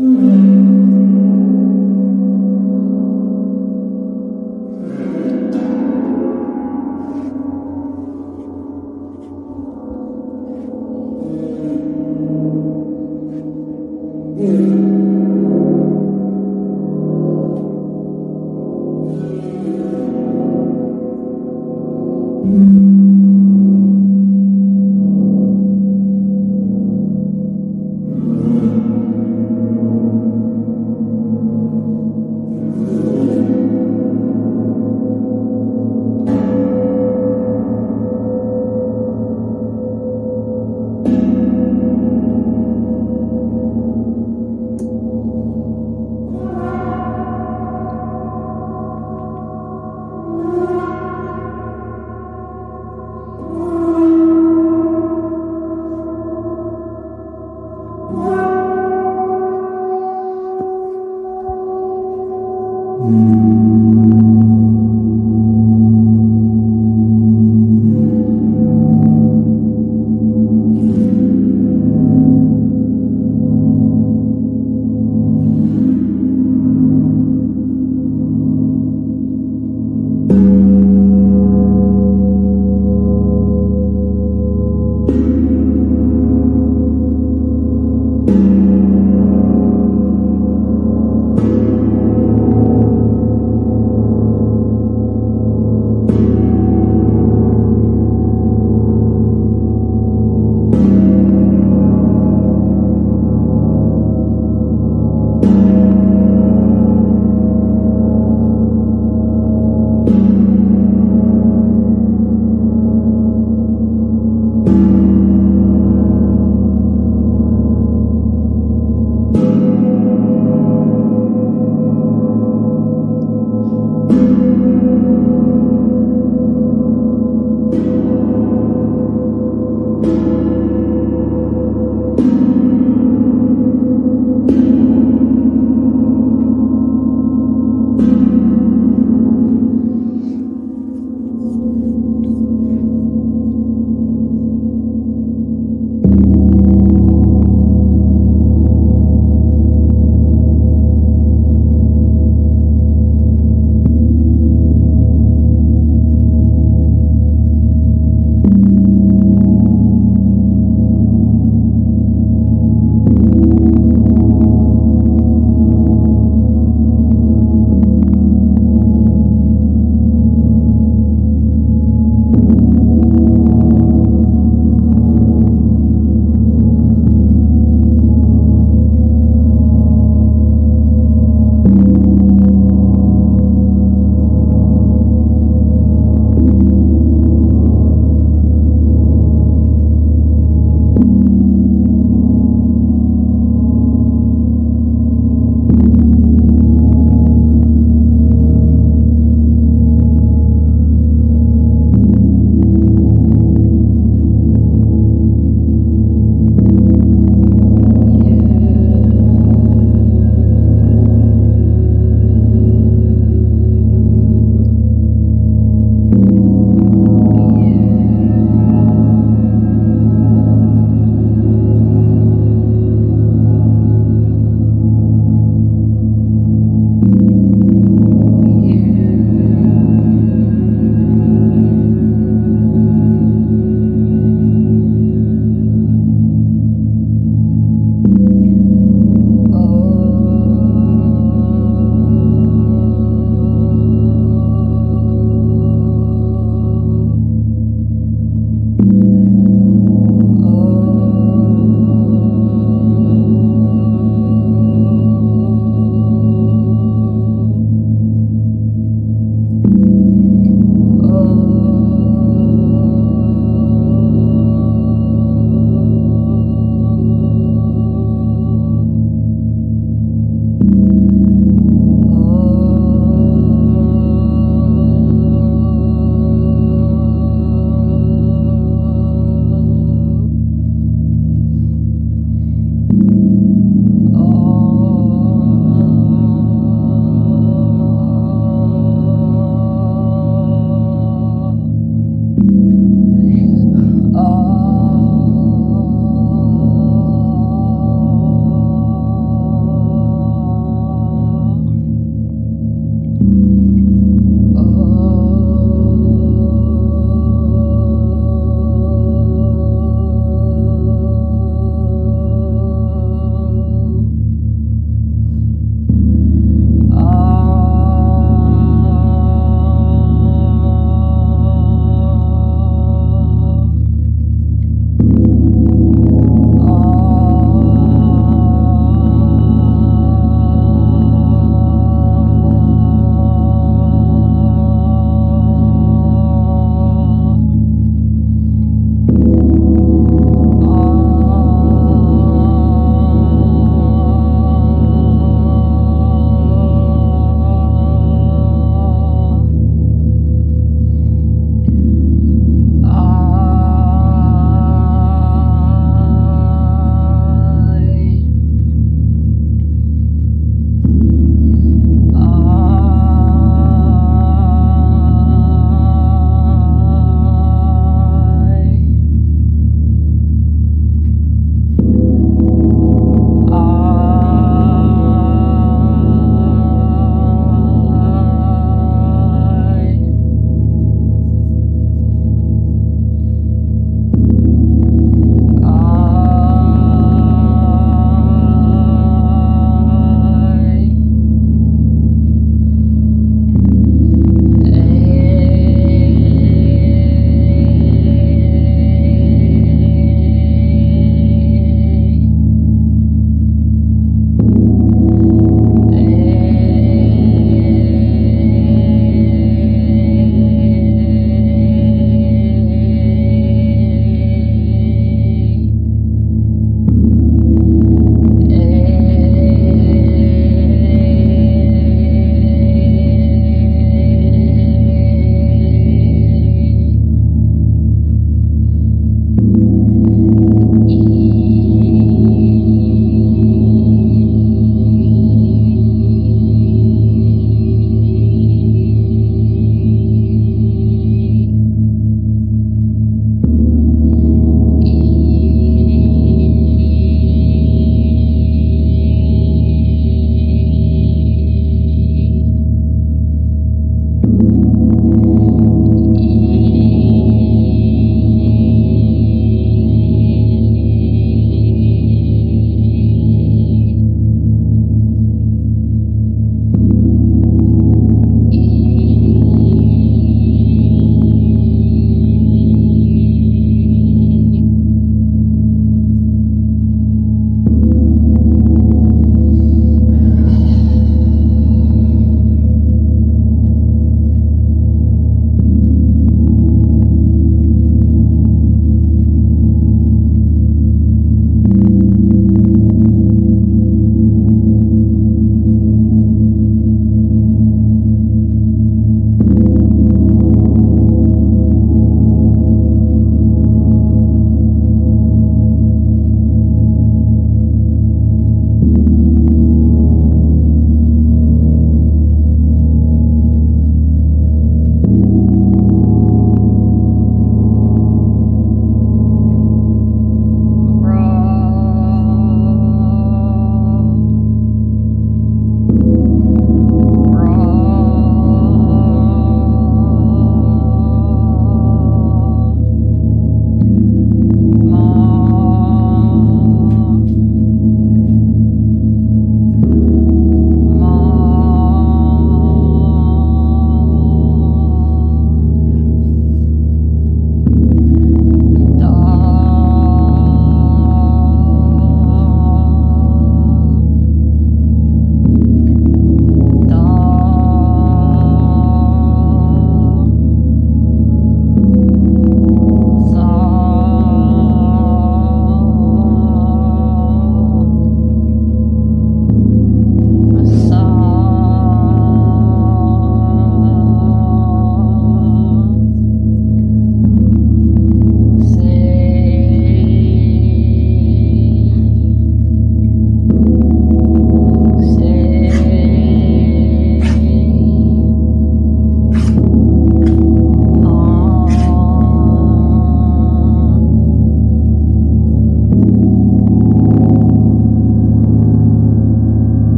Mm-hmm.